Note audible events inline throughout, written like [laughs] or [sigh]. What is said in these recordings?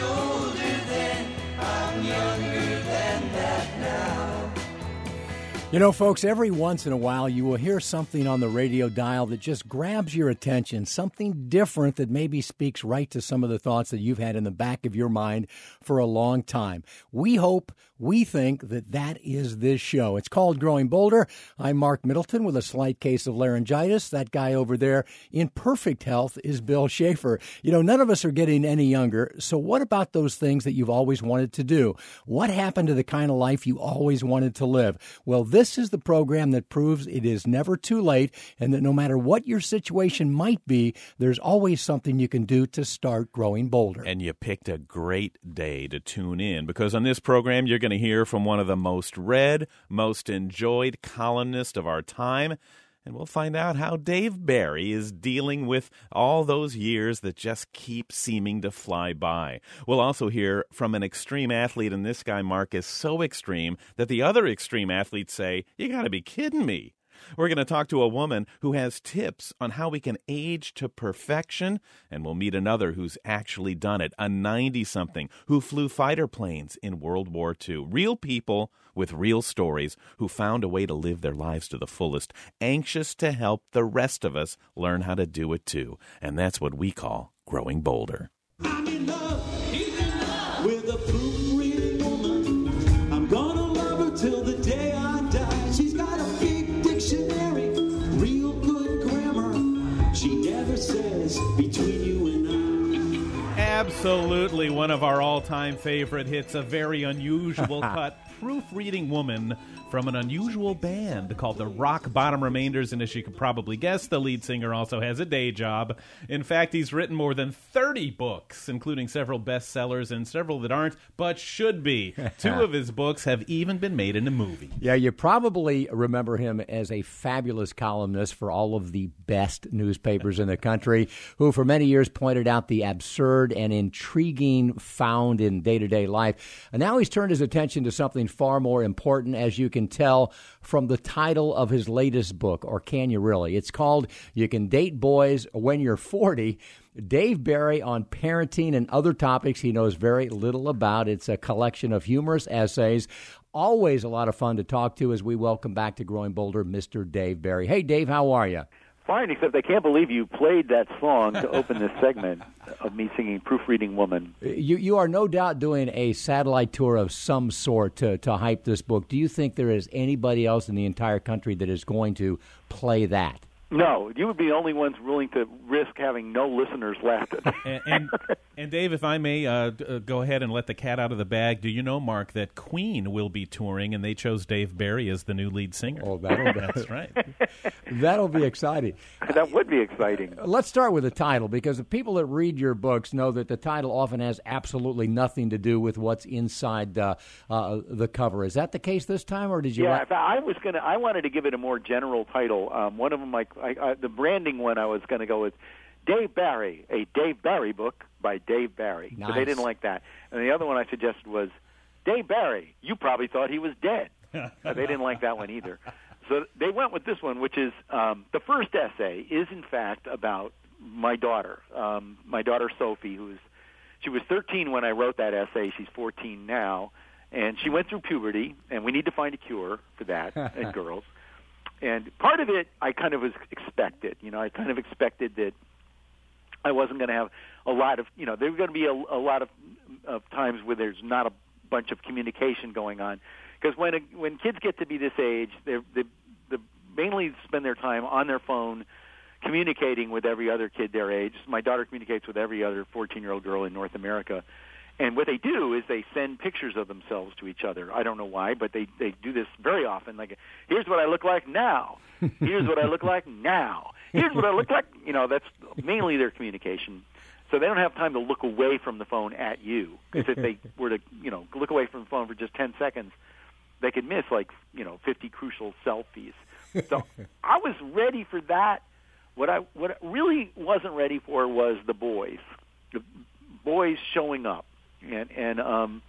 then. I'm younger than that now. You know, folks, every once in a while you will hear something on the radio dial that just grabs your attention, something different that maybe speaks right to some of the thoughts that you've had in the back of your mind for a long time. We hope, we think that that is this show. It's called Growing Bolder. I'm Marc Middleton with a slight case of laryngitis. That guy over there in perfect health is Bill Shafer. You know, none of us are getting any younger. So, what about those things that you've always wanted to do? What happened to the kind of life you always wanted to live? Well, this is the program that proves it is never too late and that no matter what your situation might be, there's always something you can do to start growing bolder. And you picked a great day to tune in because on this program, you're going to hear from one of the most read, most enjoyed columnists of our time. And we'll find out how Dave Barry is dealing with all those years that just keep seeming to fly by. We'll also hear from an extreme athlete, and this guy, Marc, is so extreme that the other extreme athletes say, You got to be kidding me. We're going to talk to a woman who has tips on how we can age to perfection, and we'll meet another who's actually done it, a 90 something who flew fighter planes in World War II. Real people with real stories who found a way to live their lives to the fullest, anxious to help the rest of us learn how to do it too. And that's what we call growing bolder. Between you and I. Absolutely one of our all time favorite hits, a very unusual [laughs] cut. Proofreading woman from an unusual band called the Rock Bottom Remainders, and as you can probably guess, the lead singer also has a day job. In fact, he's written more than 30 books, including several bestsellers and several that aren't, but should be. [laughs] Two of his books have even been made into movies. Yeah, you probably remember him as a fabulous columnist for all of the best newspapers in the country, who for many years pointed out the absurd and intriguing found in day to day life. And now he's turned his attention to something far more important, as you can tell from the title of his latest book, or can you really? It's called You Can Date Boys When You're 40. Dave Barry on parenting and other topics he knows very little about. It's a collection of humorous essays. Always a lot of fun to talk to as we welcome back to Growing Bolder, Mr. Dave Barry. Hey, Dave, how are you? Fine, except I can't believe you played that song to open this segment of me singing "Proofreading Woman." You, you are no doubt doing a satellite tour of some sort to, to hype this book. Do you think there is anybody else in the entire country that is going to play that? No, you would be the only ones willing to risk having no listeners left. [laughs] And, and, and Dave, if I may uh, d- uh, go ahead and let the cat out of the bag, do you know, Marc, that Queen will be touring and they chose Dave Barry as the new lead singer? Oh, that'll [laughs] That's right. [laughs] That'll be exciting. that would be exciting. Let's start with the title because the people that read your books know that the title often has absolutely nothing to do with what's inside uh, uh, the cover. Is that the case this time, or did you? Yeah, ra- if I was gonna. I wanted to give it a more general title. Um, one of them, like I, I, the branding one, I was going to go with Dave Barry, a Dave Barry book by Dave Barry. But they didn't like that. And the other one I suggested was Dave Barry. You probably thought he was dead. They didn't like that one either. So they went with this one, which is um, the first essay is in fact about my daughter, um, my daughter Sophie, who's she was 13 when I wrote that essay. She's 14 now, and she went through puberty, and we need to find a cure for that [laughs] in girls. And part of it, I kind of was expected. You know, I kind of expected that I wasn't going to have a lot of, you know, there were going to be a, a lot of, of times where there's not a bunch of communication going on. Because when a, when kids get to be this age, they're, they they mainly spend their time on their phone communicating with every other kid their age. My daughter communicates with every other 14-year-old girl in North America. And what they do is they send pictures of themselves to each other. I don't know why, but they they do this very often. Like, here's what I look like now. Here's what I look like now. Here's what I look like. You know, that's mainly their communication. So they don't have time to look away from the phone at you. Because if they [laughs] were to, you know, look away from the phone for just 10 seconds, they could miss like, you know, 50 crucial selfies. So [laughs] I was ready for that. What I what I really wasn't ready for was the boys, the boys showing up, and and um,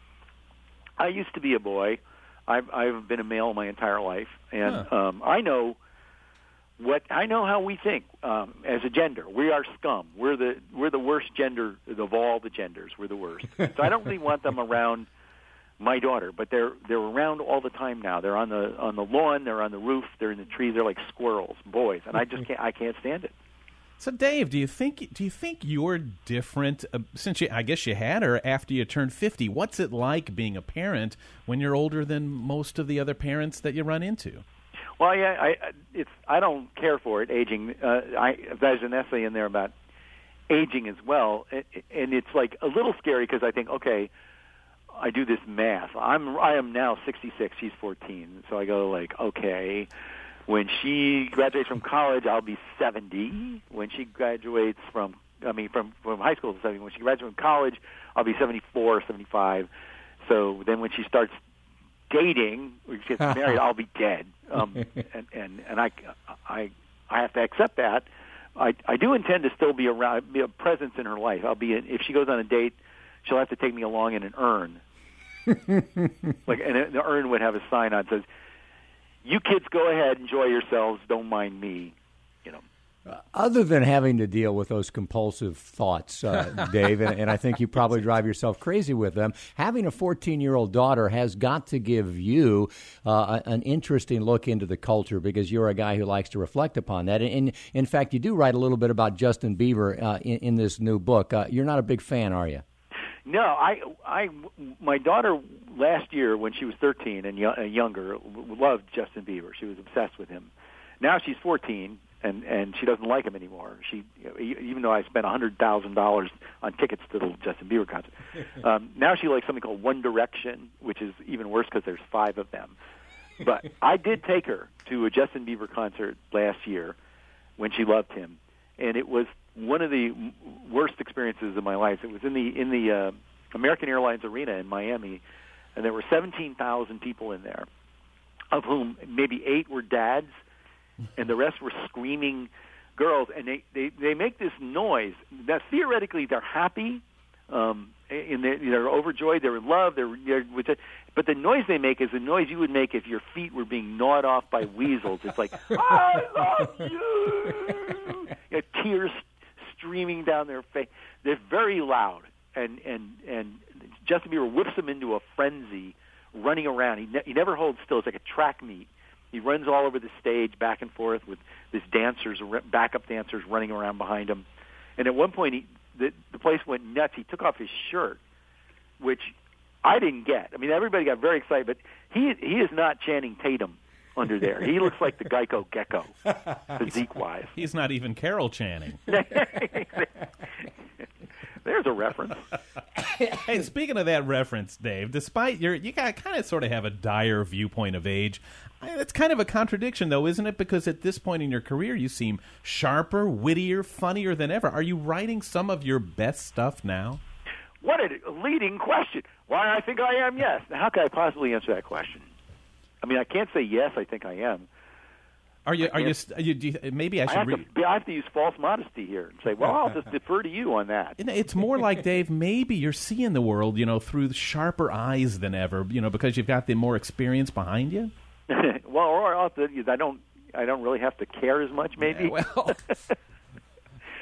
I used to be a boy. I've I've been a male my entire life, and um, I know what I know how we think um, as a gender. We are scum. We're the we're the worst gender of all the genders. We're the worst. so I don't really want them around my daughter, but they're they're around all the time now. They're on the on the lawn, they're on the roof, they're in the trees. They're like squirrels, boys, and I just [laughs] can't I can't stand it. So, Dave, do you think do you think you're different uh, since you I guess you had her after you turned fifty? What's it like being a parent when you're older than most of the other parents that you run into? Well, yeah, I it's I don't care for it aging. Uh, I there's an essay in there about aging as well, and it's like a little scary because I think, okay, I do this math. I'm I am now 66. She's 14, so I go like, okay, when she graduates from college, I'll be 70. When she graduates from I mean from from high school to 70. When she graduates from college, I'll be 74, 75. So then when she starts dating or gets [laughs] married, I'll be dead. Um, [laughs] and and and I I I have to accept that. I I do intend to still be around, be a presence in her life. I'll be if she goes on a date, she'll have to take me along in an urn. [laughs] like and the urn would have a sign on that says, "You kids go ahead, enjoy yourselves. Don't mind me." You know. Other than having to deal with those compulsive thoughts, uh, [laughs] Dave, and, and, I think you probably drive yourself crazy with them, having a 14 year old daughter has got to give you uh, an interesting look into the culture because you're a guy who likes to reflect upon that. And, and in fact, you do write a little bit about Justin Bieber uh, in, in, this new book. Uh, you're not a big fan, are you? No, I, I, my daughter last year when she was 13 and younger loved Justin Bieber. She was obsessed with him. Now she's 14 and and she doesn't like him anymore. She even though I spent a hundred thousand dollars on tickets to the Justin Bieber concert, [laughs] um, now she likes something called One Direction, which is even worse because there's five of them. But I did take her to a Justin Bieber concert last year when she loved him, and it was one of the worst experiences of my life. It was in the in the uh, American Airlines Arena in Miami, and there were seventeen thousand people in there, of whom maybe eight were dads and the rest were screaming girls, and they they they make this noise that theoretically they're happy, um, and they're, they're overjoyed, they're in love, they're, they're with it, but the noise they make is the noise you would make if your feet were being gnawed off by weasels. It's like [laughs] I love you, [laughs] you know, tears streaming down their face. They're very loud, and and and Justin Bieber whips them into a frenzy, running around. He ne- he never holds still. It's like a track meet he runs all over the stage, back and forth with these dancers, backup dancers running around behind him. And at one point, he, the, the place went nuts. He took off his shirt, which I didn't get. I mean, everybody got very excited, but he he is not Channing Tatum under there. He looks like the Geico Gecko, physique wise. He's not even Carol Channing. [laughs] There's a reference. [laughs] hey, speaking of that reference, Dave, despite your you got kind of sort of have a dire viewpoint of age. It's kind of a contradiction, though, isn't it? Because at this point in your career, you seem sharper, wittier, funnier than ever. Are you writing some of your best stuff now? What a leading question. Why I think I am, yes. Now, how can I possibly answer that question? I mean, I can't say yes. I think I am. Are you? Are you, are you, you? Maybe I should. I have, re- to, I have to use false modesty here and say, "Well, I'll just [laughs] defer to you on that." It's more like Dave. Maybe you're seeing the world, you know, through sharper eyes than ever, you know, because you've got the more experience behind you. [laughs] well, or also, I don't, I don't really have to care as much. Maybe. Yeah, well. [laughs]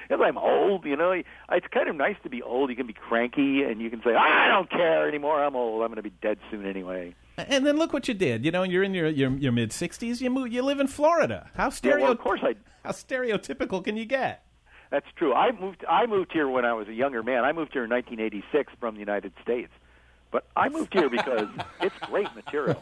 Because I'm old, you know, it's kind of nice to be old. You can be cranky, and you can say, "I don't care anymore. I'm old. I'm going to be dead soon anyway." And then look what you did. You know, you're in your your, your mid sixties. You move. You live in Florida. How stereo? Yeah, well, of course I. How stereotypical can you get? That's true. I moved. I moved here when I was a younger man. I moved here in 1986 from the United States, but I moved here because [laughs] it's great material.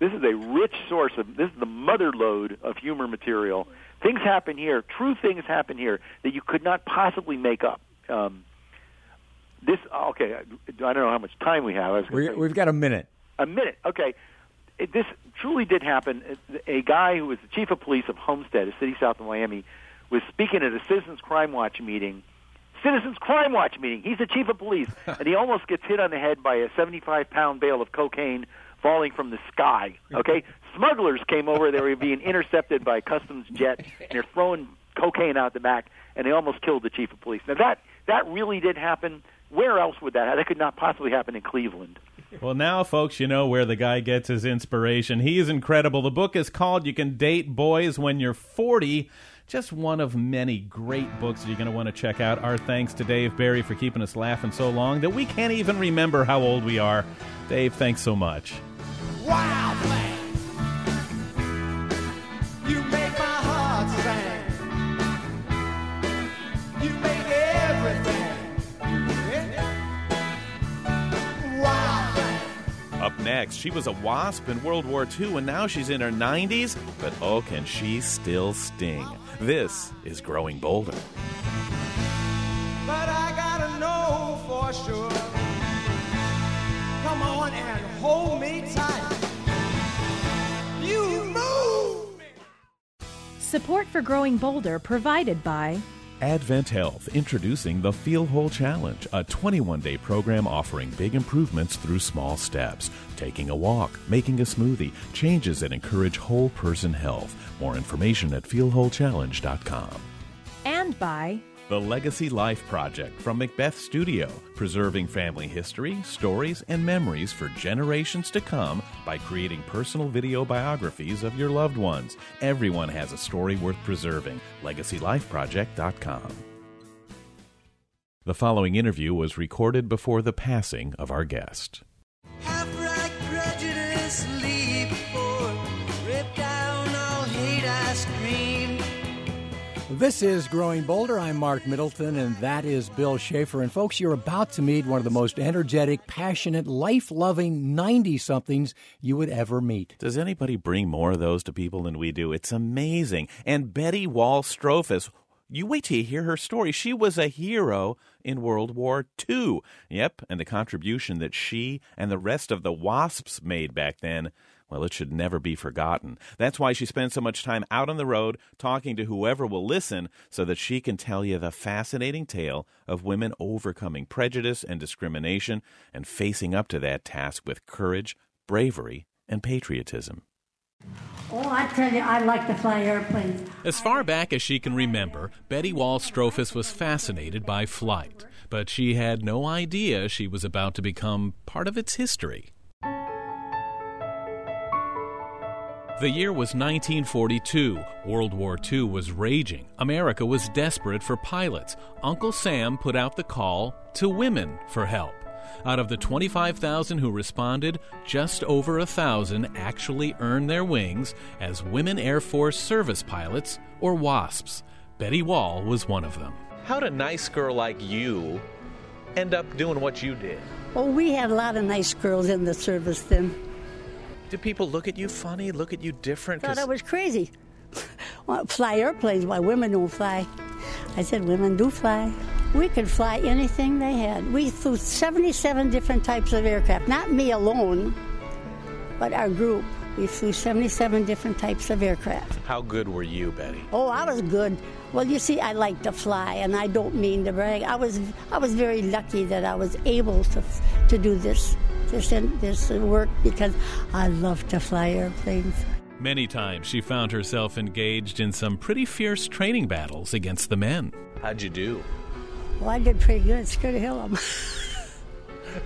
This is a rich source of. This is the mother lode of humor material. Things happen here. True things happen here that you could not possibly make up. Um, this okay. I don't know how much time we have. We, have got a minute. A minute. Okay. It, this truly did happen. A guy who was the chief of police of Homestead, a city south of Miami, was speaking at a Citizens Crime Watch meeting. Citizens Crime Watch meeting. He's the chief of police, [laughs] and he almost gets hit on the head by a 75 pound bale of cocaine falling from the sky. Okay, smugglers came over. They were being intercepted by a customs jet, and they're throwing cocaine out the back, and they almost killed the chief of police. Now that that really did happen. Where else would that? That could not possibly happen in Cleveland. Well, now, folks, you know where the guy gets his inspiration. He is incredible. The book is called You Can Date Boys When You're 40. Just one of many great books that you're going to want to check out. Our thanks to Dave Barry for keeping us laughing so long that we can't even remember how old we are. Dave, thanks so much. Wild she was a wasp in World War II, and now she's in her 90s, but oh, can she still sting? This is Growing Bolder. But I gotta know for sure. Come on and hold me tight. You move me. Support for Growing Bolder provided by Advent Health introducing the Feel Whole Challenge, a 21 day program offering big improvements through small steps. Taking a walk, making a smoothie, changes that encourage whole person health. More information at feelwholechallenge.com. and by The Legacy Life Project from Macbeth Studio, preserving family history, stories, and memories for generations to come by creating personal video biographies of your loved ones. Everyone has a story worth preserving. LegacyLifeProject.com. The following interview was recorded before the passing of our guest. This is Growing Bolder. I'm Marc Middleton, and that is Bill Shafer. And folks, you're about to meet one of the most energetic, passionate, life loving 90 somethings you would ever meet. Does anybody bring more of those to people than we do? It's amazing. And Betty Wall Strohfus, you wait till you hear her story. She was a hero in World War II. Yep, and the contribution that she and the rest of the WASPs made back then, well, it should never be forgotten. That's why she spends so much time out on the road talking to whoever will listen so that she can tell you the fascinating tale of women overcoming prejudice and discrimination and facing up to that task with courage, bravery, and patriotism. Oh, I tell you, I like to fly airplanes. As far back as she can remember, Betty Wall Strohfus was fascinated by flight, but she had no idea she was about to become part of its history. The year was 1942. World War II was raging. America was desperate for pilots. Uncle Sam put out the call to women for help. Out of the 25,000 who responded, just over a thousand actually earned their wings as Women Air Force Service Pilots, or WASPs. Betty Wall was one of them. How'd a nice girl like you end up doing what you did? Oh, we had a lot of nice girls in the service then. Did people look at you funny, look at you different? Thought I was crazy. [laughs] well, fly airplanes, why women don't fly. I said, women do fly. We could fly anything they had. We flew 77 different types of aircraft. Not me alone, but our group. We flew 77 different types of aircraft. How good were you, Betty? Oh, I was good. Well, you see, I like to fly, and I don't mean to brag. I was, I was very lucky that I was able to, to do this, this, and this work because I love to fly airplanes. Many times she found herself engaged in some pretty fierce training battles against the men. How'd you do? Well, I did pretty good. Scared to hell 'em. [laughs]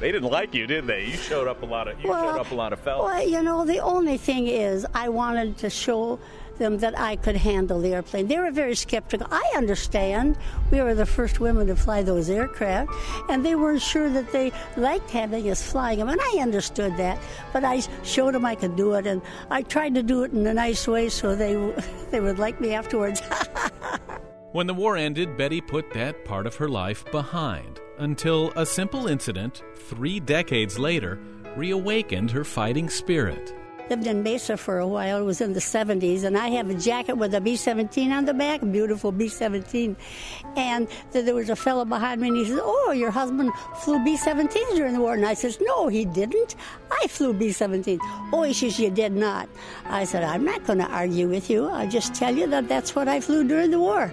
They didn't like you, did they? You showed up a lot of you showed up a lot of fellas. Well, you know, the only thing is, I wanted to show them that I could handle the airplane. They were very skeptical. I understand. We were the first women to fly those aircraft, and they weren't sure that they liked having us flying them, and I understood that. But I showed them I could do it, and I tried to do it in a nice way so they [laughs] they would like me afterwards. [laughs] When the war ended, Betty put that part of her life behind until a simple incident, three decades later, reawakened her fighting spirit. Lived in Mesa for a while. It was in the 70s, and I have a jacket with a B 17 on the back, beautiful B 17. And there was a fellow behind me, and he says, Oh, your husband flew B 17s during the war. And I says, No, he didn't. I flew B 17s. Oh, he says, You did not. I said, I'm not going to argue with you. I'll just tell you that that's what I flew during the war.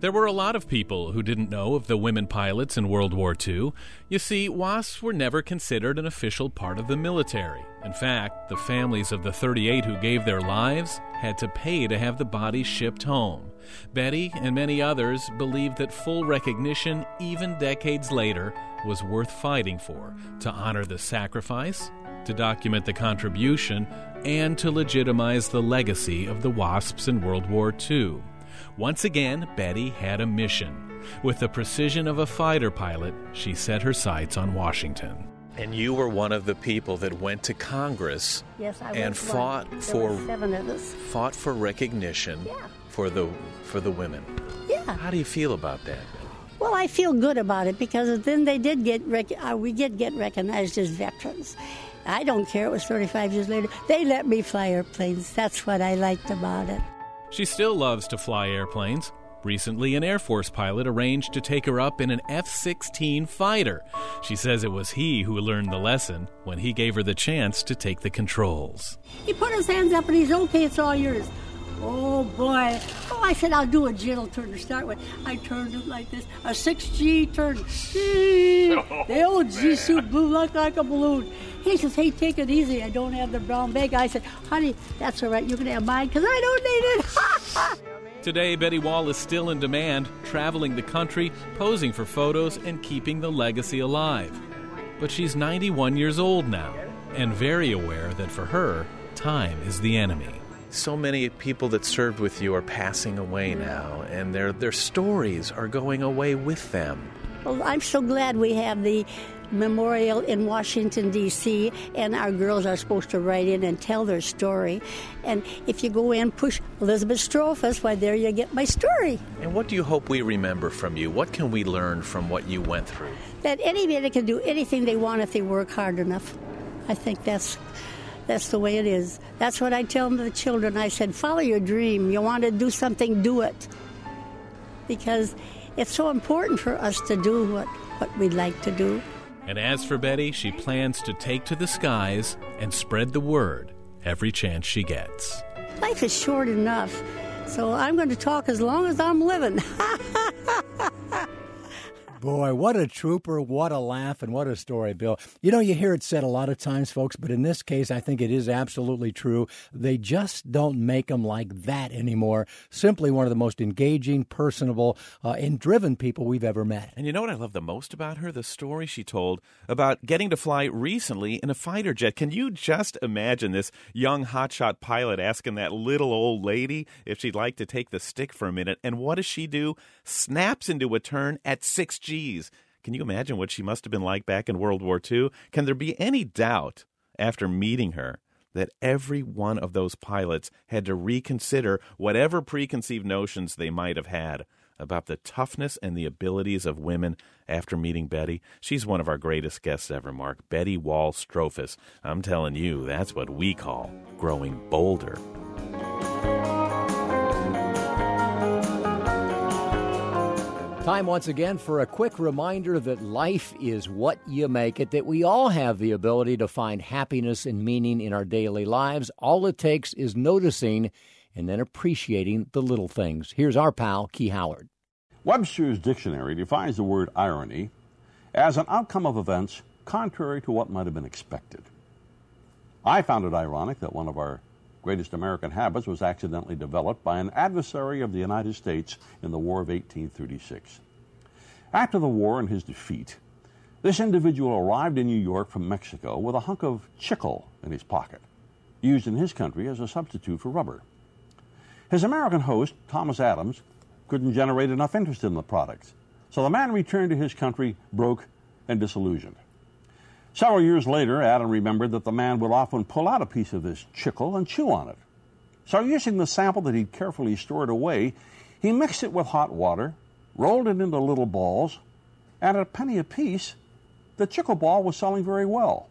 There were a lot of people who didn't know of the women pilots in World War II. You see, WASPs were never considered an official part of the military. In fact, the families of the 38 who gave their lives had to pay to have the bodies shipped home. Betty and many others believed that full recognition, even decades later, was worth fighting for to honor the sacrifice, to document the contribution, and to legitimize the legacy of the WASPs in World War II. Once again, Betty had a mission. With the precision of a fighter pilot, she set her sights on Washington. And you were one of the people that went to Congress Yes, I and was fought one. For seven of us. fought for recognition Yeah. for the for the women. Yeah. How do you feel about that? Well, I feel good about it because then they did get rec- uh, we did get recognized as veterans. I don't care. It was 35 years later. They let me fly airplanes. That's what I liked about it. She still loves to fly airplanes. Recently, an Air Force pilot arranged to take her up in an F 16 fighter. She says it was he who learned the lesson when he gave her the chance to take the controls. He put his hands up and he's okay. It's all yours. Oh boy! Oh, I said I'll do a gentle turn to start with. I turned it like this, a six G turn. Gee, [laughs] oh, the old G suit blew like like a balloon. He says, "Hey, take it easy. I don't have the brown bag." I said, "Honey, that's all right. You can have mine because I don't need it." [laughs] Today, Betty Wall is still in demand, traveling the country, posing for photos, and keeping the legacy alive. But she's 91 years old now, and very aware that for her, time is the enemy. So many people that served with you are passing away now, and their their stories are going away with them. Well, I'm so glad we have the memorial in Washington, D.C., and our girls are supposed to write in and tell their story. And if you go in, push Elizabeth Strohfus, why, there you get my story. And what do you hope we remember from you? What can we learn from what you went through? That anybody can do anything they want if they work hard enough. I think that's. That's the way it is. That's what I tell the children. I said, follow your dream. You want to do something, do it. Because it's so important for us to do what, what we'd like to do. And as for Betty, she plans to take to the skies and spread the word every chance she gets. Life is short enough, so I'm going to talk as long as I'm living. [laughs] Boy, what a trooper, what a laugh, and what a story, Bill. You know, you hear it said a lot of times, folks, but in this case, I think it is absolutely true. They just don't make them like that anymore. Simply one of the most engaging, personable, uh, and driven people we've ever met. And you know what I love the most about her? The story she told about getting to fly recently in a fighter jet. Can you just imagine this young hotshot pilot asking that little old lady if she'd like to take the stick for a minute? And what does she do? Snaps into a turn at six G's. Can you imagine what she must have been like back in World War II? Can there be any doubt after meeting her that every one of those pilots had to reconsider whatever preconceived notions they might have had about the toughness and the abilities of women after meeting Betty? She's one of our greatest guests ever, Marc. Betty Wall Strohfus. I'm telling you, that's what we call growing bolder. Time once again for a quick reminder that life is what you make it, that we all have the ability to find happiness and meaning in our daily lives. All it takes is noticing and then appreciating the little things. Here's our pal, Key Howard. Webster's dictionary defines the word irony as an outcome of events contrary to what might have been expected. I found it ironic that one of our greatest American habits was accidentally developed by an adversary of the United States in the War of 1836. After the war and his defeat, this individual arrived in New York from Mexico with a hunk of chicle in his pocket, used in his country as a substitute for rubber. His American host, Thomas Adams, couldn't generate enough interest in the products, so the man returned to his country broke and disillusioned. Several years later, Adam remembered that the man would often pull out a piece of this chicle and chew on it. So, using the sample that he'd carefully stored away, he mixed it with hot water, rolled it into little balls, and at a penny apiece, the chicle ball was selling very well.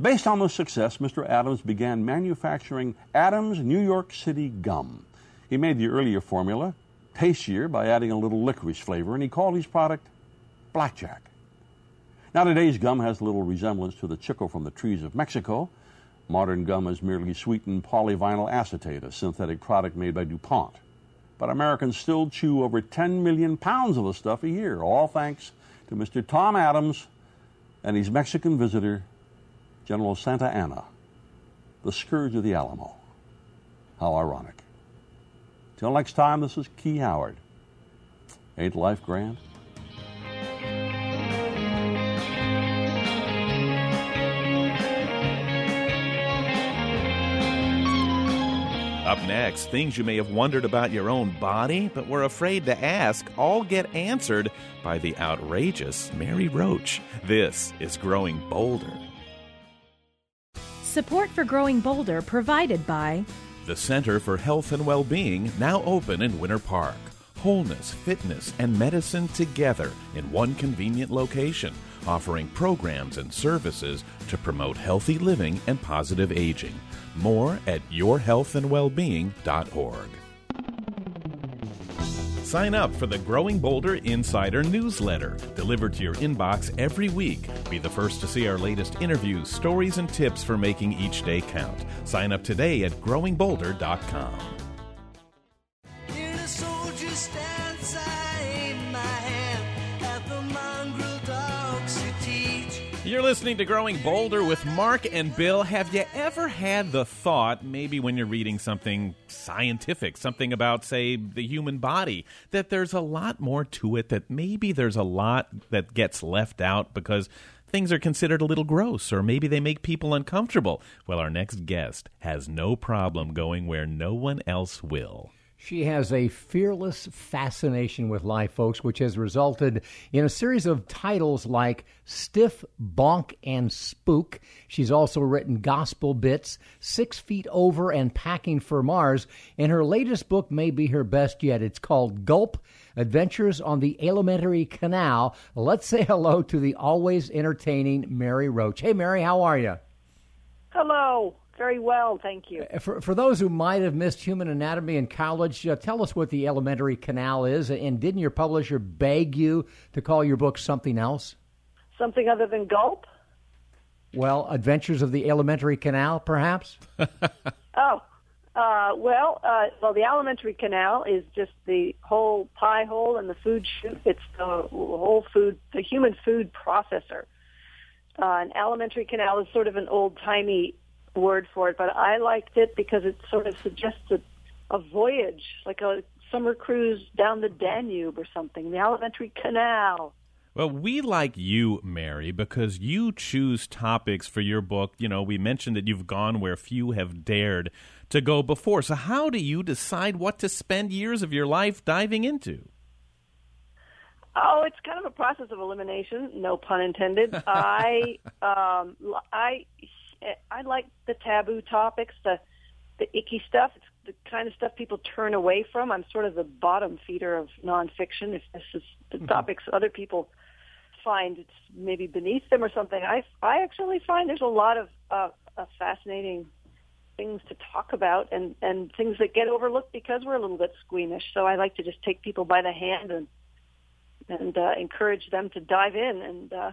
Based on this success, Mr. Adams began manufacturing Adams New York City gum. He made the earlier formula tastier by adding a little licorice flavor, and he called his product Blackjack. Now, today's gum has little resemblance to the chicle from the trees of Mexico. Modern gum is merely sweetened polyvinyl acetate, a synthetic product made by DuPont. but Americans still chew over 10 million pounds of the stuff a year, all thanks to Mr. Tom Adams and his Mexican visitor, General Santa Anna, the scourge of the Alamo. How ironic. Till next time, this is Key Howard. Ain't life grand? Up next, things you may have wondered about your own body but were afraid to ask all get answered by the outrageous Mary Roach. This is Growing Bolder. Support for Growing Bolder provided by The Center for Health and Well-Being, now open in Winter Park. Wholeness, fitness, and medicine together in one convenient location, offering programs and services to promote healthy living and positive aging. More at yourhealthandwellbeing.org. Sign up for the Growing Bolder Insider newsletter, delivered to your inbox every week. Be the first to see our latest interviews, stories, and tips for making each day count. Sign up today at growingbolder.com. You're listening to Growing Bolder with Marc and Bill. Have you ever had the thought, maybe when you're reading something scientific, something about, say, the human body, that there's a lot more to it, that maybe there's a lot that gets left out because things are considered a little gross or maybe they make people uncomfortable? Well, our next guest has no problem going where no one else will. She has a fearless fascination with life, folks, which has resulted in a series of titles like Stiff, Bonk, and Spook. She's also written Gospel Bits, Six Feet Over, and Packing for Mars. And her latest book may be her best yet. It's called Gulp Adventures on the Alimentary Canal. Let's say hello to the always entertaining Mary Roach. Hey, Mary, how are you? Hello. Very well, thank you. For, for those who might have missed human anatomy in college, uh, tell us what the alimentary canal is. And didn't your publisher beg you to call your book something else? Something other than gulp? Well, Adventures of the Alimentary Canal, perhaps? [laughs] Oh, uh, well, uh, well, the alimentary canal is just the whole pie hole and the food chute. It's the whole food, the human food processor. Uh, an alimentary canal is sort of an old timey word for it, but I liked it because it sort of suggested a, a voyage, like a summer cruise down the Danube or something. The alimentary canal. Well, we like you, Mary, because you choose topics for your book. You know, we mentioned that you've gone where few have dared to go before. So, how do you decide what to spend years of your life diving into? Oh, it's kind of a process of elimination, no pun intended. [laughs] I, um, I, I like the taboo topics, the the icky stuff. It's the kind of stuff people turn away from. I'm sort of the bottom feeder of nonfiction. If this is the topics other people find it's maybe beneath them or something, I I actually find there's a lot of uh, uh, fascinating things to talk about and and things that get overlooked because we're a little bit squeamish. So I like to just take people by the hand and and uh, encourage them to dive in and uh,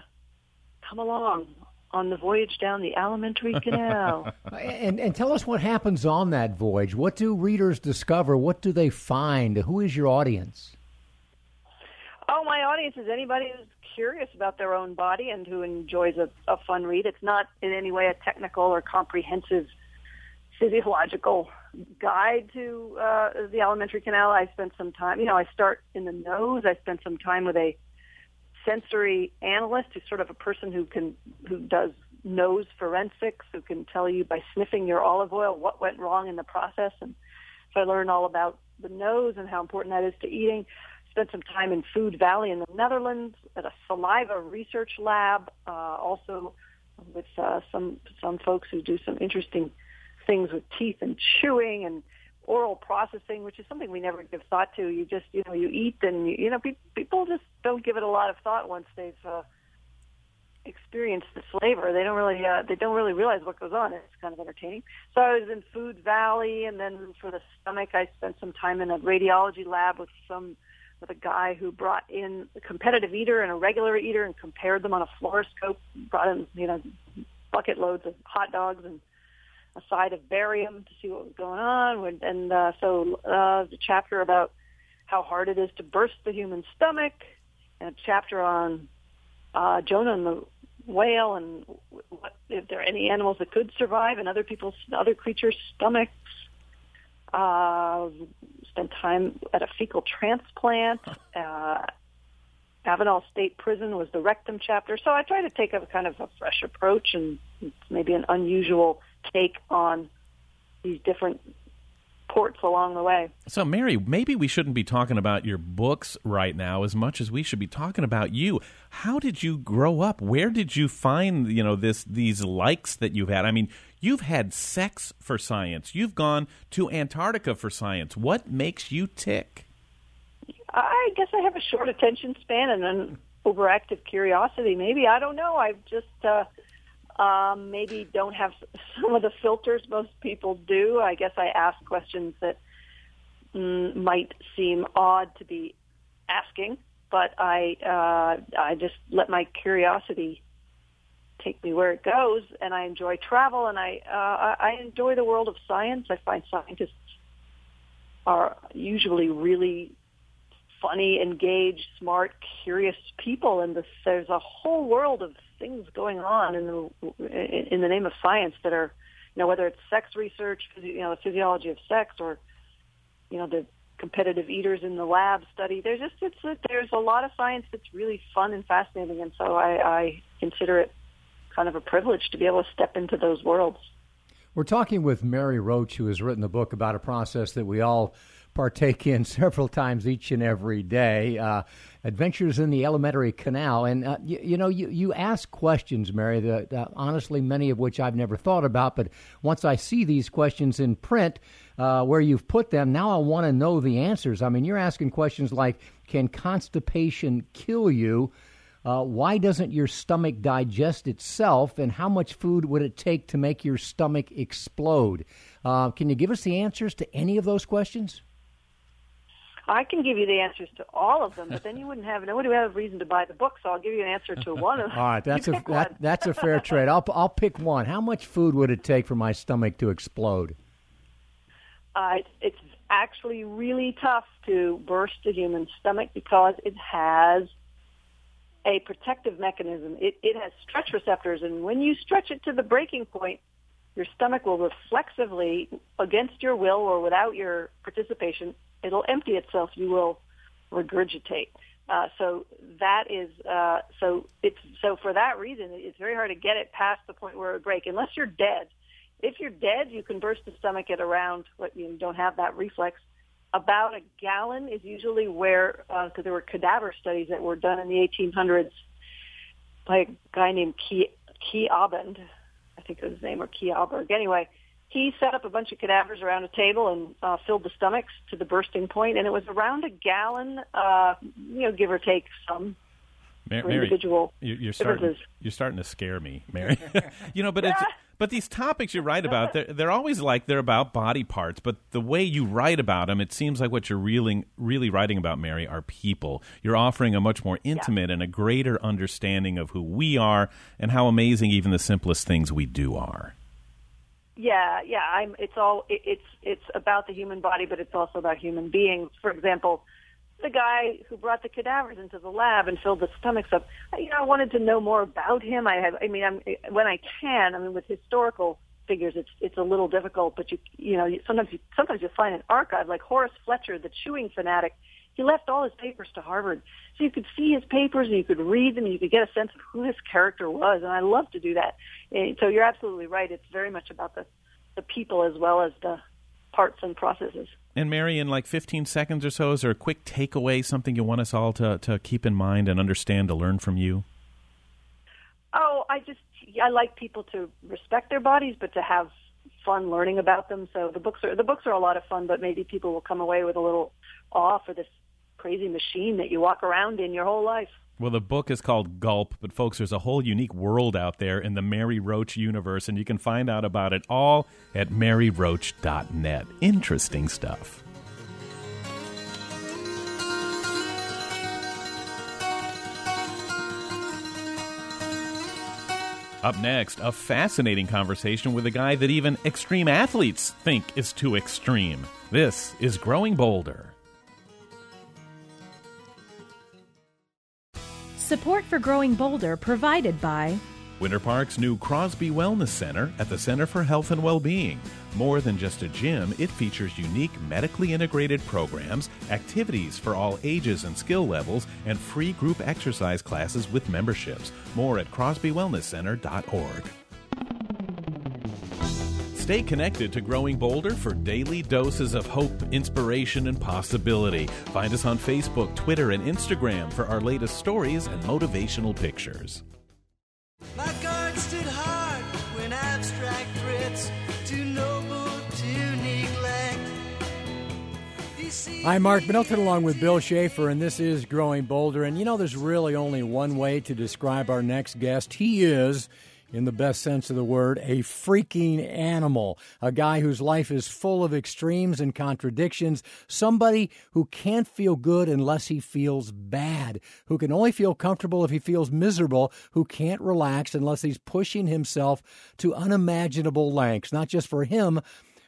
come along on the voyage down the alimentary [laughs] canal. and, and tell us what happens on that voyage. What do readers discover? What do they find? Who is your audience? Oh, my audience is anybody who's curious about their own body and who enjoys a, a fun read. It's not in any way a technical or comprehensive physiological guide to uh, the alimentary canal. I spent some time, you know, I start in the nose. I spent some time with a sensory analyst who's sort of a person who can who does nose forensics, who can tell you by sniffing your olive oil what went wrong in the process. And so I learned all about the nose and how important that is to eating. Spent some time in Food Valley in the Netherlands at a saliva research lab, uh, also with uh, some some folks who do some interesting things with teeth and chewing and oral processing, which is something we never give thought to. You just, you know, you eat and, you, you know, pe- people just don't give it a lot of thought once they've uh, experienced the flavor. They don't really, uh, they don't really realize what goes on. It's kind of entertaining. So I was in Food Valley, and then for the stomach, I spent some time in a radiology lab with some with a guy who brought in a competitive eater and a regular eater and compared them on a fluoroscope. Brought in, you know, bucket loads of hot dogs and a side of barium to see what was going on. And uh, so uh, the chapter about how hard it is to burst the human stomach, and a chapter on uh, Jonah and the whale, and what, if there are any animals that could survive in other people's other creatures' stomachs. Uh, spent time at a fecal transplant. Uh, Avenal State Prison was the rectum chapter. So I try to take a kind of a fresh approach and maybe an unusual take on these different ports along the way. So, Mary, maybe we shouldn't be talking about your books right now as much as we should be talking about you. How did you grow up? Where did you find, you know, this these likes that you've had? I mean, you've had sex for science. You've gone to Antarctica for science. What makes you tick? I guess I have a short attention span and an overactive curiosity. Maybe I don't know. I've just uh, um, maybe don't have [laughs] some of the filters most people do. I guess I ask questions that mm, might seem odd to be asking, but I uh, I just let my curiosity take me where it goes, and I enjoy travel, and I uh, I enjoy the world of science. I find scientists are usually really funny, engaged, smart, curious people, and this, there's a whole world of things going on in the in the name of science that are, you know, whether it's sex research, you know, the physiology of sex, or you know, the competitive eaters in the lab study. There's just it's a, there's a lot of science that's really fun and fascinating, and so I, I consider it kind of a privilege to be able to step into those worlds. We're talking with Mary Roach, who has written a book about a process that we all partake in [laughs] several times each and every day. Uh, Adventures in the Alimentary Canal, and uh, you, you, know, you, you ask questions, Mary. That uh, honestly, many of which I've never thought about. But once I see these questions in print, uh, where you've put them, now I want to know the answers. I mean, you're asking questions like, "Can constipation kill you?" Uh, why doesn't your stomach digest itself? And how much food would it take to make your stomach explode? Uh, can you give us the answers to any of those questions? I can give you the answers to all of them, but then you wouldn't have nobody would have reason to buy the book. So I'll give you an answer to one of [laughs] them. all right, that's a that, that's a fair [laughs] trade. I'll I'll pick one. How much food would it take for my stomach to explode? Uh, it's, it's actually really tough to burst a human stomach because it has a protective mechanism. It, it has stretch receptors, and when you stretch it to the breaking point, your stomach will reflexively, against your will or without your participation, it'll empty itself. You will regurgitate. Uh, so that is uh, so it's so for that reason it's very hard to get it past the point where it would break unless you're dead. If you're dead, you can burst the stomach at around what you don't have that reflex. About a gallon is usually where because uh, there were cadaver studies that were done in the 1800s by a guy named Key Key Abend, I think was his name or Key Alberg. Anyway, he set up a bunch of cadavers around a table and uh, filled the stomachs to the bursting point, and it was around a gallon, uh, you know, give or take some. Mary, individual you're, you're starting. You're starting to scare me, Mary. [laughs] you know, but it's but these topics you write about, [laughs] they're, they're always like they're about body parts. But the way you write about them, it seems like what you're really really writing about, Mary, are people. You're offering a much more intimate yeah. and a greater understanding of who we are and how amazing even the simplest things we do are. Yeah, yeah. I'm. It's all. It, it's it's about the human body, but it's also about human beings. For example, the guy who brought the cadavers into the lab and filled the stomachs up. You know, I wanted to know more about him. I have. I mean, I'm when I can. I mean, with historical figures, it's it's a little difficult. But you you know, sometimes you sometimes you find an archive like Horace Fletcher, the chewing fanatic. He left all his papers to Harvard, so you could see his papers and you could read them and you could get a sense of who this character was. And I love to do that. And so you're absolutely right. It's very much about the the people as well as the parts and processes. And Mary, in like 15 seconds or so, is there a quick takeaway, something you want us all to, to keep in mind and understand to learn from you? Oh, I just I like people to respect their bodies, but to have fun learning about them. So the books are the books are a lot of fun, but maybe people will come away with a little awe for this crazy machine that you walk around in your whole life. Well, the book is called Gulp, but folks, there's a whole unique world out there in the Mary Roach universe, and you can find out about it all at maryroach.net. Interesting stuff. Up next, a fascinating conversation with a guy that even extreme athletes think is too extreme. This is Growing Bolder. Support for Growing Bolder provided by Winter Park's new Crosby Wellness Center at the Center for Health and Well-Being. More than just a gym, it features unique medically integrated programs, activities for all ages and skill levels, and free group exercise classes with memberships. More at crosbywellnesscenter.org. Stay connected to Growing Bolder for daily doses of hope, inspiration, and possibility. Find us on Facebook, Twitter, and Instagram for our latest stories and motivational pictures. My guard stood hard when abstract threats too noble to neglect. I'm Marc Middleton along with Bill Shafer, and this is Growing Bolder. And you know, there's really only one way to describe our next guest. He is, in the best sense of the word, a freaking animal. A guy whose life is full of extremes and contradictions. Somebody who can't feel good unless he feels bad. Who can only feel comfortable if he feels miserable. Who can't relax unless he's pushing himself to unimaginable lengths. Not just for him,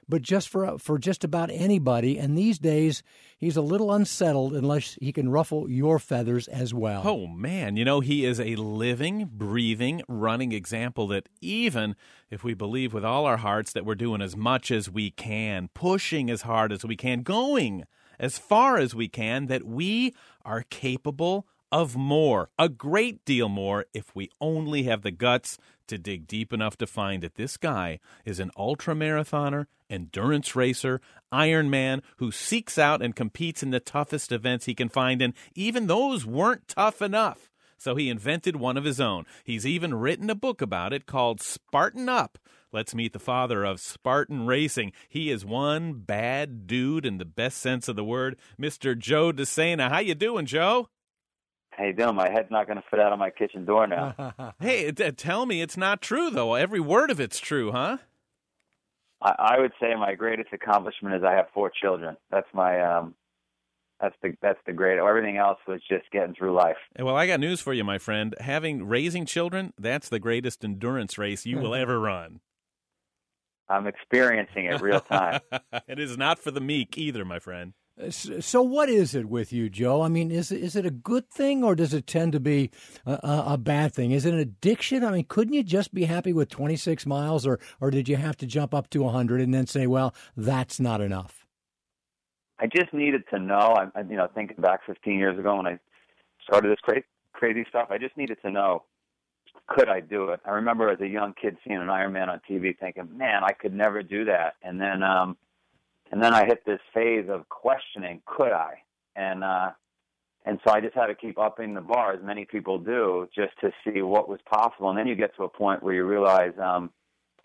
but just for for just about anybody. And these days, he's a little unsettled unless he can ruffle your feathers as well. Oh man, you know he is a living, breathing, running example that even if we believe with all our hearts that we're doing as much as we can, pushing as hard as we can, going as far as we can, that we are capable of more, a great deal more, if we only have the guts to dig deep enough to find that this guy is an ultra marathoner, endurance racer, Ironman who seeks out and competes in the toughest events he can find, and even those weren't tough enough. So he invented one of his own. He's even written a book about it called Spartan Up. Let's meet the father of Spartan racing. He is one bad dude in the best sense of the word, Mr. Joe DeSena. How you doing, Joe? How you doing? My head's not going to fit out of my kitchen door now. [laughs] hey, t- tell me it's not true though. Every word of it's true, huh? I, I would say my greatest accomplishment is I have four children. That's my um, that's the that's the great. Everything else was just getting through life. Well, I got news for you, my friend. Having raising children, that's the greatest endurance race you will [laughs] ever run. I'm experiencing it real time. [laughs] it is not for the meek either, my friend. So, what is it with you, Joe? I mean, is is it a good thing or does it tend to be a, a, bad thing? Is it an addiction? I mean, couldn't you just be happy with 26 miles, or or did you have to jump up to 100 and then say, well, that's not enough? I just needed to know. I you know, thinking back 15 years ago when I started this crazy crazy stuff, I just needed to know could I do it? I remember as a young kid seeing an Ironman on TV, thinking, man, I could never do that. And then um, and then I hit this phase of questioning, could I? And uh, and so I just had to keep upping the bar, as many people do, just to see what was possible. And then you get to a point where you realize um,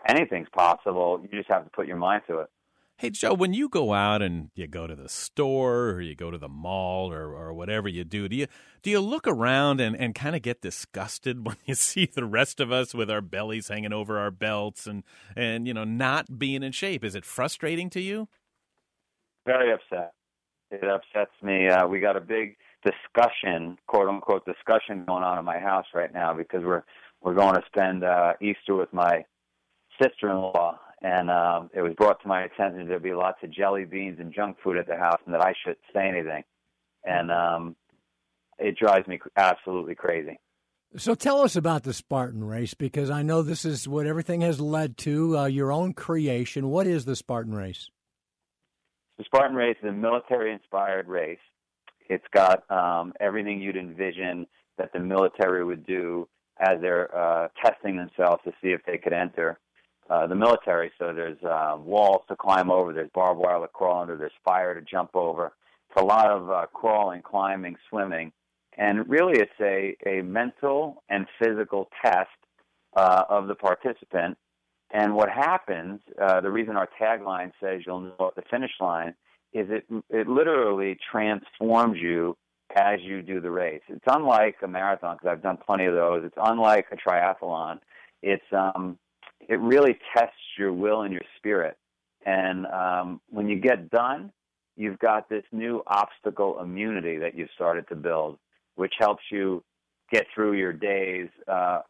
anything's possible. You just have to put your mind to it. Hey, Joe, when you go out and you go to the store or you go to the mall or, or whatever you do, do you do you look around and, and kind of get disgusted [laughs] when you see the rest of us with our bellies hanging over our belts and, and you know not being in shape? Is it frustrating to you? Very upset. It upsets me. Uh, we got a big discussion, quote unquote, discussion going on in my house right now because we're we're going to spend uh, Easter with my sister-in-law, and um, it was brought to my attention there'd be lots of jelly beans and junk food at the house, and that I shouldn't say anything, and um, it drives me absolutely crazy. So tell us about the Spartan race because I know this is what everything has led to. Uh, your own creation. What is the Spartan race? The Spartan race is a military-inspired race. It's got um, everything you'd envision that the military would do as they're uh, testing themselves to see if they could enter uh, the military. So there's uh, walls to climb over, there's barbed wire to crawl under, there's fire to jump over. It's a lot of uh, crawling, climbing, swimming, and really it's a, a mental and physical test uh, of the participant. And what happens, uh, the reason our tagline says you'll know at the finish line, is it it literally transforms you as you do the race. It's unlike a marathon because I've done plenty of those. It's unlike a triathlon. It's um, it really tests your will and your spirit. And um, when you get done, you've got this new obstacle immunity that you've started to build, which helps you get through your days uh,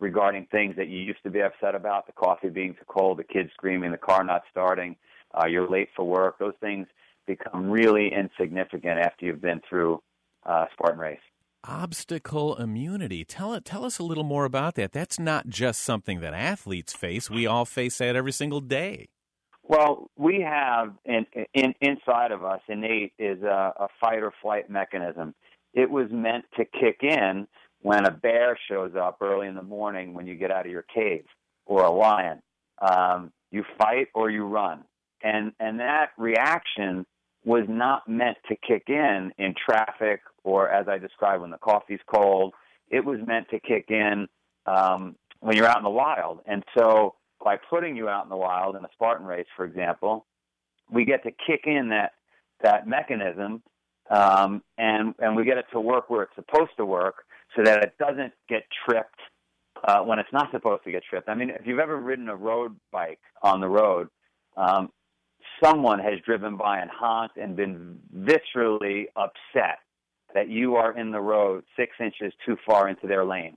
regarding things that you used to be upset about the coffee being too cold, the kids screaming, the car not starting, uh, you're late for work. Those things become really insignificant after you've been through uh, Spartan race. obstacle immunity. Tell it. Tell us a little more about that. That's not just something that athletes face. We all face that every single day. Well, we have in, in inside of us innate is a, a fight or flight mechanism. It was meant to kick in when a bear shows up early in the morning when you get out of your cave, or a lion. Um, you fight or you run, and and that reaction was not meant to kick in in traffic or as I described when the coffee's cold. It was meant to kick in um, when you're out in the wild, and so by putting you out in the wild in a Spartan race, for example, we get to kick in that that mechanism, um, and and we get it to work where it's supposed to work, so that it doesn't get tripped uh, when it's not supposed to get tripped. I mean, if you've ever ridden a road bike on the road, um, someone has driven by and honked and been viscerally upset that you are in the road six inches too far into their lane,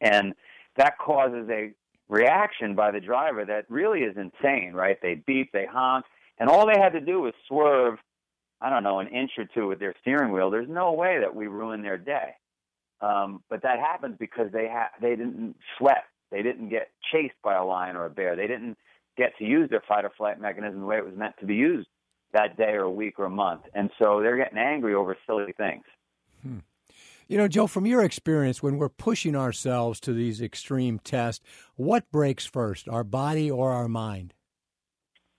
and that causes a reaction by the driver that really is insane, right? They beep, they honk, and all they had to do was swerve, I don't know, an inch or two with their steering wheel. There's no way that we ruin their day. Um, but that happens because they ha- they didn't sweat. They didn't get chased by a lion or a bear. They didn't get to use their fight or flight mechanism the way it was meant to be used that day or a week or a month. And so they're getting angry over silly things. Hmm. You know, Joe, from your experience, when we're pushing ourselves to these extreme tests, what breaks first, our body or our mind?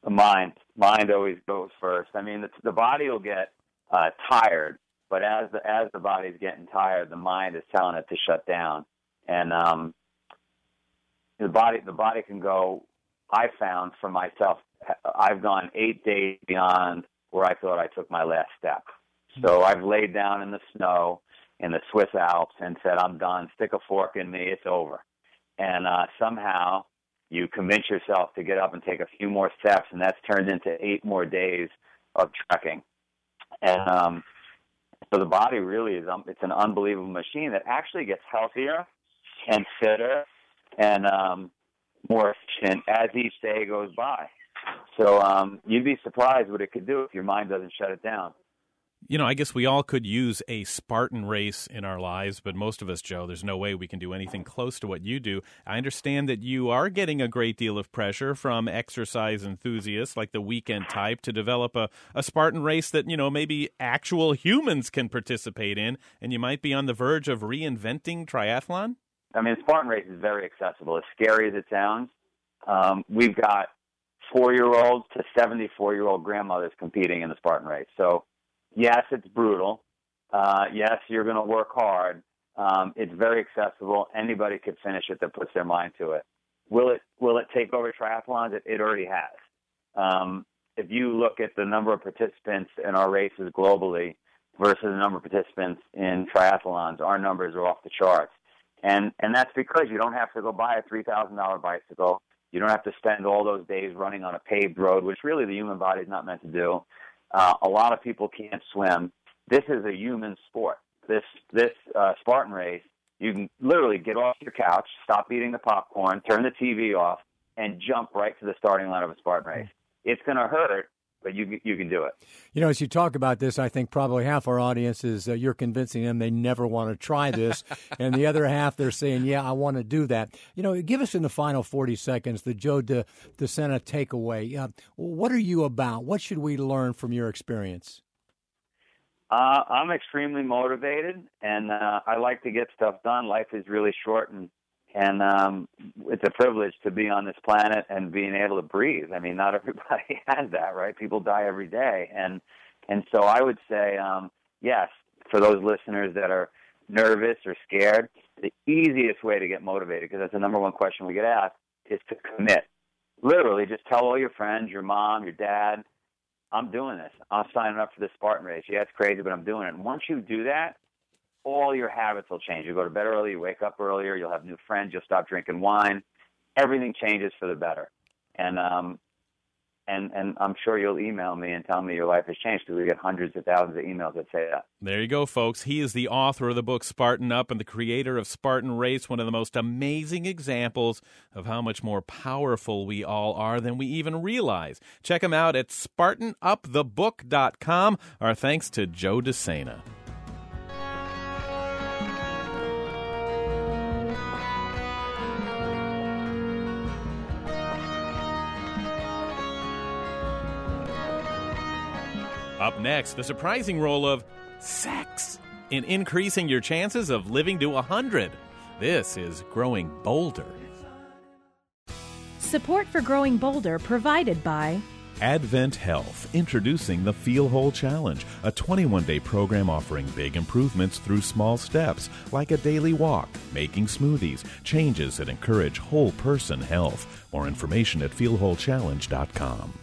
The mind. Mind always goes first. I mean, the, the body will get uh, tired, but as the as the body's getting tired, the mind is telling it to shut down, and um, the body the body can go. I found for myself, I've gone eight days beyond where I thought I took my last step. So I've laid down in the snow in the Swiss Alps and said, "I'm done. Stick a fork in me. It's over." And uh, somehow you convince yourself to get up and take a few more steps, and that's turned into eight more days of trekking. And um, so the body really is um, it's an unbelievable machine that actually gets healthier and fitter and um, more efficient as each day goes by. So um, you'd be surprised what it could do if your mind doesn't shut it down. You know, I guess we all could use a Spartan race in our lives, but most of us, Joe, there's no way we can do anything close to what you do. I understand that you are getting a great deal of pressure from exercise enthusiasts like the weekend type to develop a, a Spartan race that, you know, maybe actual humans can participate in, and you might be on the verge of reinventing triathlon? I mean, Spartan race is very accessible. As scary as it sounds, um, we've got four year olds to 74 year old grandmothers competing in the Spartan race. So, yes, it's brutal. Uh, yes, you're going to work hard. Um, it's very accessible. Anybody could finish it that puts their mind to it. Will it will it take over triathlons? It, it already has. Um, if you look at the number of participants in our races globally versus the number of participants in triathlons, our numbers are off the charts. And and that's because you don't have to go buy a three thousand dollar bicycle. You don't have to spend all those days running on a paved road, which really the human body is not meant to do. Uh, a lot of people can't swim. This is a human sport. This this uh, Spartan race, you can literally get off your couch, stop eating the popcorn, turn the TV off, and jump right to the starting line of a Spartan race. It's going to hurt, but you you can do it. You know, as you talk about this, I think probably half our audience is uh, you're convincing them they never want to try this, [laughs] and the other half they're saying, "Yeah, I want to do that." You know, give us in the final 40 seconds the Joe De DeSena takeaway. Uh, what are you about? What should we learn from your experience? Uh, I'm extremely motivated, and uh, I like to get stuff done. Life is really short, and and um, it's a privilege to be on this planet and being able to breathe. I mean, not [laughs] everybody has that, right? People die every day, and and so I would say, um, yes, for those listeners that are nervous or scared, the easiest way to get motivated, because that's the number one question we get asked, is to commit. Literally, just tell all your friends, your mom, your dad, I'm doing this. I'm signing up for this Spartan race. Yeah, it's crazy, but I'm doing it. And once you do that, all your habits will change. You go to bed early, you wake up earlier, you'll have new friends, you'll stop drinking wine. Everything changes for the better. And um and and I'm sure you'll email me and tell me your life has changed because we get hundreds of thousands of emails that say that. There you go, folks. He is the author of the book Spartan Up and the creator of Spartan Race, one of the most amazing examples of how much more powerful we all are than we even realize. Check him out at SpartanUpTheBook.com. Our thanks to Joe DeSena. Up next, the surprising role of sex in increasing your chances of living to 100. This is Growing Bolder. Support for Growing Bolder provided by Advent Health, introducing the Feel Whole Challenge, a 21 day program offering big improvements through small steps, like a daily walk, making smoothies, changes that encourage whole person health. More information at feelwholechallenge.com.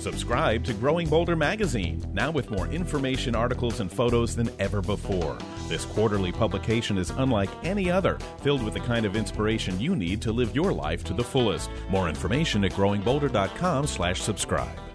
Subscribe to Growing Boulder magazine, now with more information, articles, and photos than ever before. This quarterly publication is unlike any other, filled with the kind of inspiration you need to live your life to the fullest. More information at growingbolder.com/subscribe.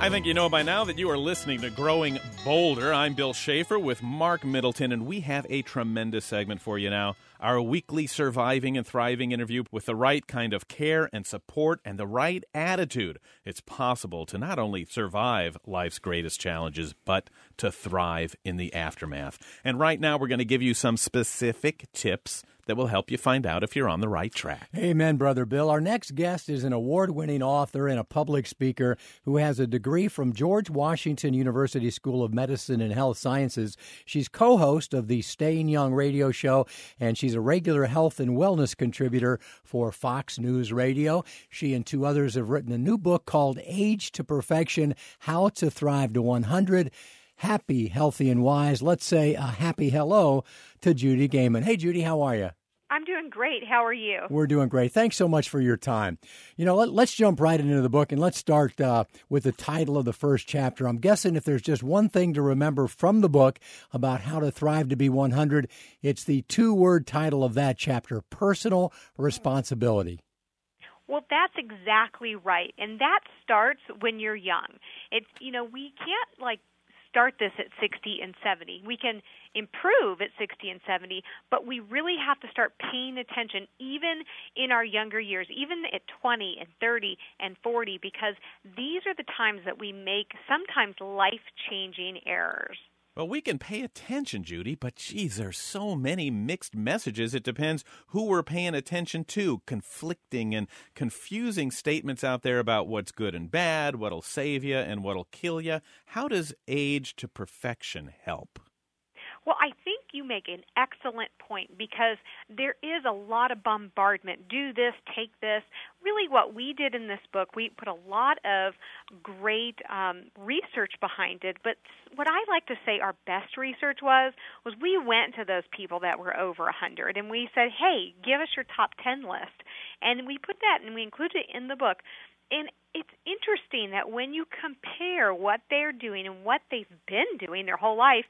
I think you know by now that you are listening to Growing Bolder. I'm Bill Schaefer with Mark Middleton, and we have a tremendous segment for you now. Our weekly surviving and thriving interview with the right kind of care and support and the right attitude. It's possible to not only survive life's greatest challenges, but to thrive in the aftermath. And right now, we're going to give you some specific tips that will help you find out if you're on the right track. Amen, Brother Bill. Our next guest is an award winning author and a public speaker who has a degree from George Washington University School of Medicine and Health Sciences. She's co host of the Staying Young radio show, and she's a regular health and wellness contributor for Fox News Radio. She and two others have written a new book called Age to Perfection How to Thrive to 100 happy, healthy, and wise. Let's say a happy hello to Judy Gaiman. Hey, Judy, how are you? I'm doing great. How are you? We're doing great. Thanks so much for your time. You know, let, us jump right into the book and let's start uh, with the title of the first chapter. I'm guessing if there's just one thing to remember from the book about how to thrive to be 100, it's the two word title of that chapter personal responsibility. Well, that's exactly right. And that starts when you're young. It's, you know, we can't like start this at 60 and 70. We can improve at 60 and 70, but we really have to start paying attention even in our younger years, even at 20 and 30 and 40, because these are the times that we make sometimes life changing errors. Well, we can pay attention, Judy, but geez, there's so many mixed messages. It depends who we're paying attention to. Conflicting and confusing statements out there about what's good and bad, what'll save you and what'll kill you. How does age to perfection help? Well, I think you make an excellent point because there is a lot of bombardment. Do this, take this. Really, what we did in this book, we put a lot of great um, research behind it. But what I like to say our best research was was we went to those people that were over a 100 and we said, "Hey, give us your top 10 list." And we put that and we included it in the book. And it's interesting that when you compare what they're doing and what they've been doing their whole life,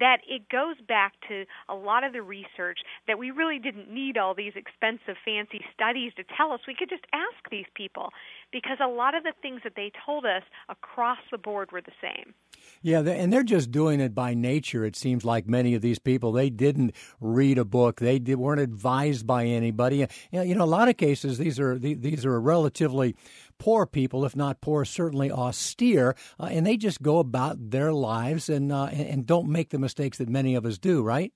that it goes back to a lot of the research that we really didn't need all these expensive, fancy studies to tell us. We could just ask these people because a lot of the things that they told us across the board were the same. Yeah, and they're just doing it by nature. It seems like many of these people they didn't read a book, they weren't advised by anybody. You know, a lot of cases these are these are relatively poor people, if not poor, certainly austere, uh, and they just go about their lives and, uh, and don't make the mistakes that many of us do, right?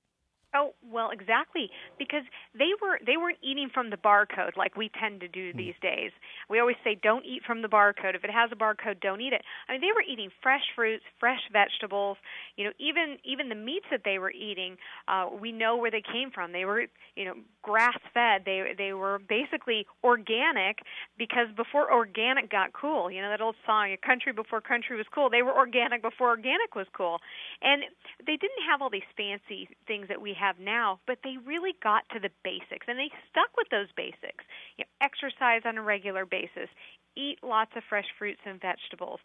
Well, exactly because they were they weren't eating from the barcode like we tend to do these days. We always say don't eat from the barcode. If it has a barcode, don't eat it. I mean, they were eating fresh fruits, fresh vegetables. You know, even even the meats that they were eating, uh, we know where they came from. They were you know grass fed. They they were basically organic because before organic got cool, you know that old song, "A country before country was cool." They were organic before organic was cool, and they didn't have all these fancy things that we have now, but they really got to the basics and they stuck with those basics. You know, exercise on a regular basis, eat lots of fresh fruits and vegetables,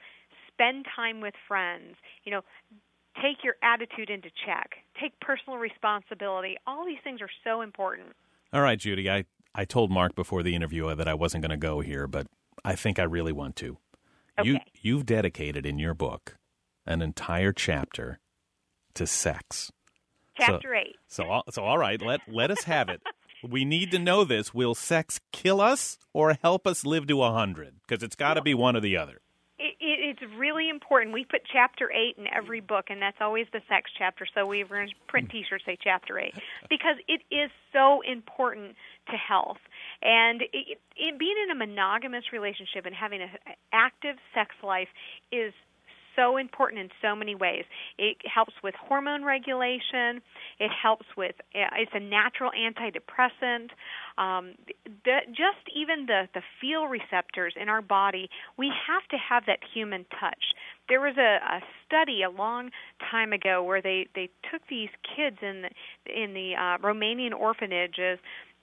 spend time with friends, you know, take your attitude into check, take personal responsibility. All these things are so important. All right, Judy, I, I told Mark before the interview that I wasn't going to go here, but I think I really want to. Okay. You you've dedicated in your book an entire chapter to sex. Chapter so, eight. So, so all right, let let us have it. [laughs] we need to know this. Will sex kill us or help us live to a hundred? Because it's got to be one or the other. It, it it's really important. We put chapter eight in every book, and that's always the sex chapter. So to print T-shirts say chapter eight [laughs] because it is so important to health. And it, it, being in a monogamous relationship and having an active sex life is so important in so many ways. It helps with hormone regulation. It helps with it's a natural antidepressant. Um, the, just even the the feel receptors in our body, we have to have that human touch. There was a, a study a long time ago where they they took these kids in the, in the uh, Romanian orphanages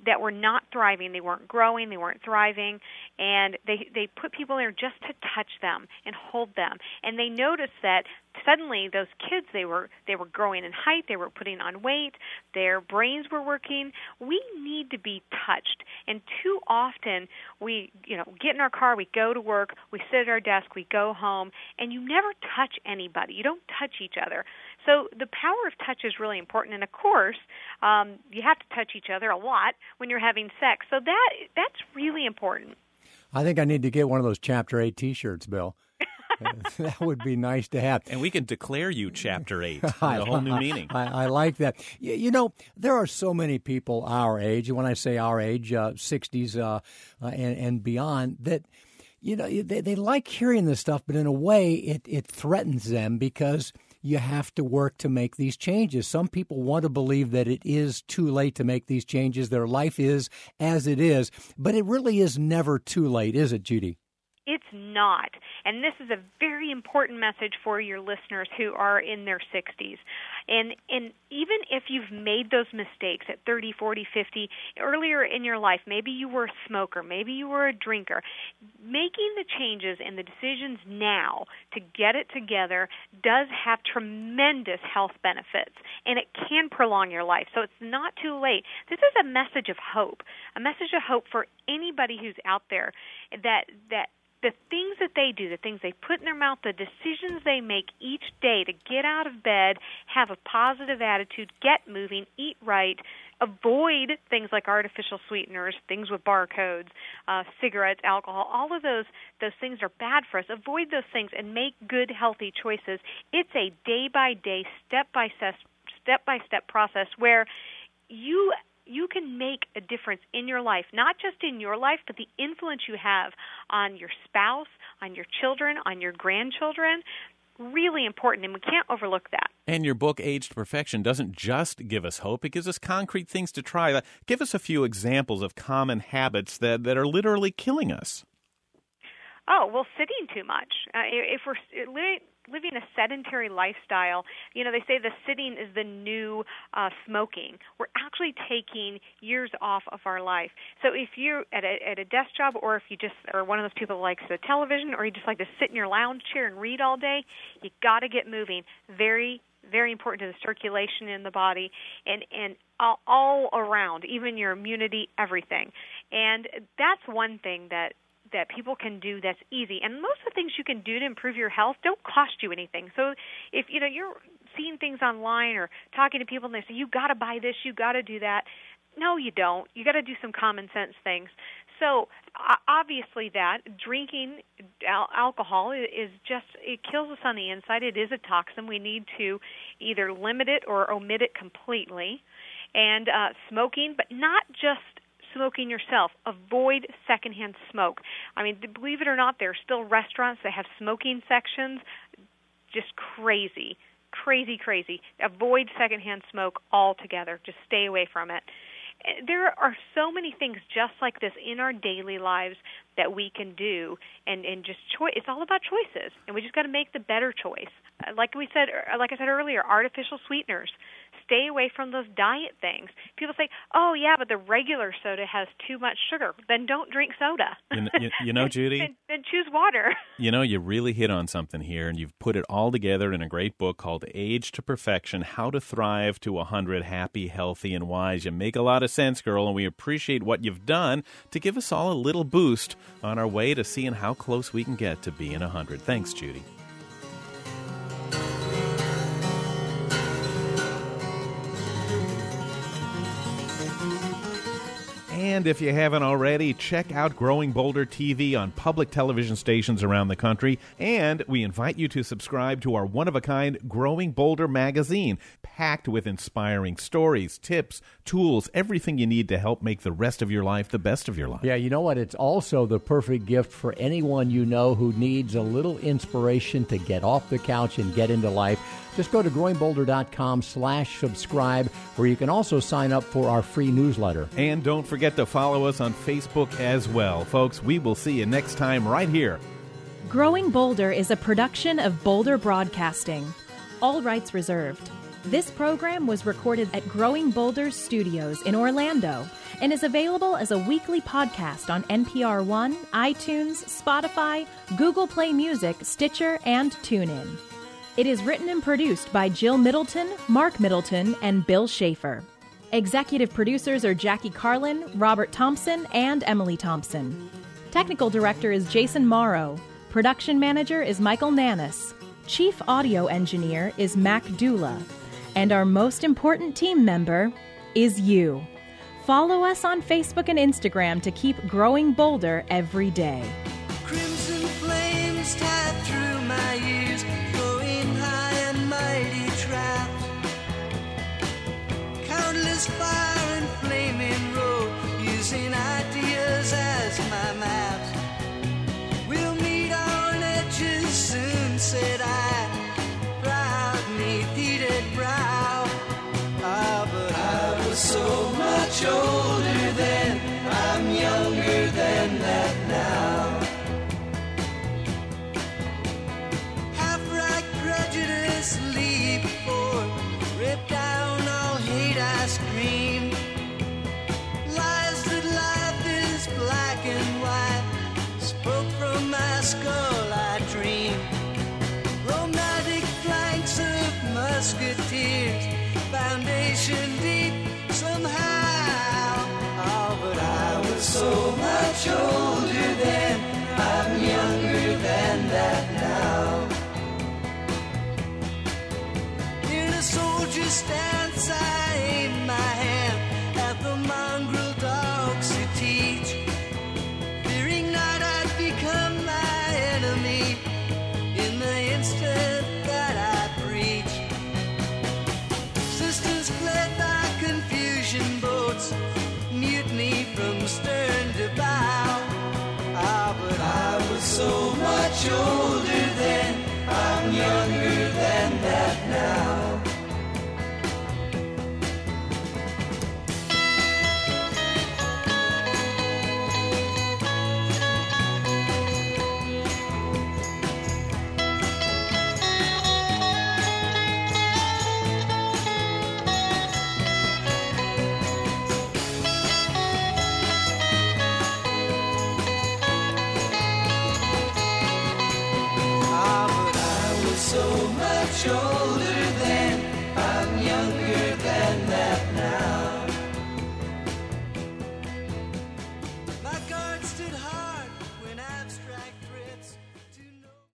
that were not thriving. They weren't growing. They weren't thriving, and they they put people there just to touch them and hold them. And they noticed that suddenly those kids they were they were growing in height. They were putting on weight. Their brains were working. We need to be touched, and too often we you know get in our car, we go to work, we sit at our desk, we go home, and you never touch anybody. You don't touch each other. So the power of touch is really important, and of course, um, you have to touch each other a lot when you're having sex. So that that's really important. I think I need to get one of those Chapter Eight T-shirts, Bill. [laughs] [laughs] that would be nice to have. And we can declare you Chapter 8, [laughs] a whole new meaning. I, I, like that. You, you, know, there are so many people our age, when I say our age, uh, 60s uh, uh, and, and beyond, that you know they, they like hearing this stuff, but in a way, it, it threatens them because – you have to work to make these changes. Some people want to believe that it is too late to make these changes. Their life is as it is, but it really is never too late, is it, Judy? It's not. And this is a very important message for your listeners who are in their 60s. And and even if you've made those mistakes at 30, 40, 50 earlier in your life, maybe you were a smoker, maybe you were a drinker, making the changes and the decisions now to get it together does have tremendous health benefits and it can prolong your life. So it's not too late. This is a message of hope, a message of hope for anybody who's out there that that the things that they do, the things they put in their mouth, the decisions they make each day to get out of bed, have a positive attitude, get moving, eat right, avoid things like artificial sweeteners, things with barcodes, uh, cigarettes, alcohol, all of those those things are bad for us. Avoid those things and make good healthy choices. It's a day by day, step by step step by step process where you you can make a difference in your life, not just in your life, but the influence you have on your spouse, on your children, on your grandchildren. Really important, and we can't overlook that. And your book, Age to Perfection, doesn't just give us hope, it gives us concrete things to try. Give us a few examples of common habits that, that are literally killing us. Oh, well, sitting too much. Uh, if we're living a sedentary lifestyle, you know, they say the sitting is the new uh, smoking. We're actually taking years off of our life. So if you're at a, at a desk job, or if you just are one of those people that likes the television, or you just like to sit in your lounge chair and read all day, you got to get moving. Very very important to the circulation in the body and and all, all around even your immunity everything and that's one thing that that people can do that's easy. And most of the things you can do to improve your health don't cost you anything. So if you know you're seeing things online or talking to people and they say you got to buy this, you got to do that. No, you don't. You got to do some common sense things. So obviously, that drinking al- alcohol is just it kills us on the inside. It is a toxin. We need to either limit it or omit it completely. And uh, smoking, but not just smoking yourself. Avoid secondhand smoke. I mean, believe it or not, there are still restaurants that have smoking sections. Just crazy, crazy, crazy. Avoid secondhand smoke altogether. Just stay away from it. Eh, there are so many things just like this in our daily lives that we can do, and and just choice. It's all about choices, and we just got to make the better choice. Uh, like we said, uh, like I said earlier, artificial sweeteners stay away from those diet things. People say, "Oh yeah, but the regular soda has too much sugar." Then don't drink soda. You know, you, you [laughs] know Judy. then, then choose water. [laughs] You know, you really hit on something here, and you've put it all together in a great book called "Age to Perfection: How to Thrive to a Hundred, Happy, Healthy, and Wise." You make a lot of sense, girl, and we appreciate what you've done to give us all a little boost on our way to seeing how close we can get to being a hundred. Thanks, Judy. And if you haven't already, check out Growing Boulder TV on public television stations around the country. And we invite you to subscribe to our one of a kind Growing Boulder magazine, packed with inspiring stories, tips, tools, everything you need to help make the rest of your life the best of your life. Yeah, you know what? It's also the perfect gift for anyone you know who needs a little inspiration to get off the couch and get into life. Just go to growingboulder.com slash subscribe, where you can also sign up for our free newsletter. And don't forget to follow us on Facebook as well. Folks, we will see you next time right here. Growing Boulder is a production of Boulder Broadcasting. All rights reserved. This program was recorded at Growing Boulder Studios in Orlando and is available as a weekly podcast on NPR One, iTunes, Spotify, Google Play Music, Stitcher, and TuneIn. It is written and produced by Jill Middleton, Mark Middleton, and Bill Schaefer. Executive producers are Jackie Carlin, Robert Thompson, and Emily Thompson. Technical director is Jason Morrow. Production manager is Michael Nannis. Chief audio engineer is Mac Dula. And our most important team member is you. Follow us on Facebook and Instagram to keep growing bolder every day. And flaming road, using ideas as my maps. We'll meet on edges soon, said I. Proud me, heated brow. Ah, but I was so much older then. I'm younger than that now. Hate I scream lies that life is black and white. Spoke from my skull I dream. Romantic flanks of musketeers foundation deep somehow. Oh but I was so much older then. I'm younger than that now. In a soldier's stance,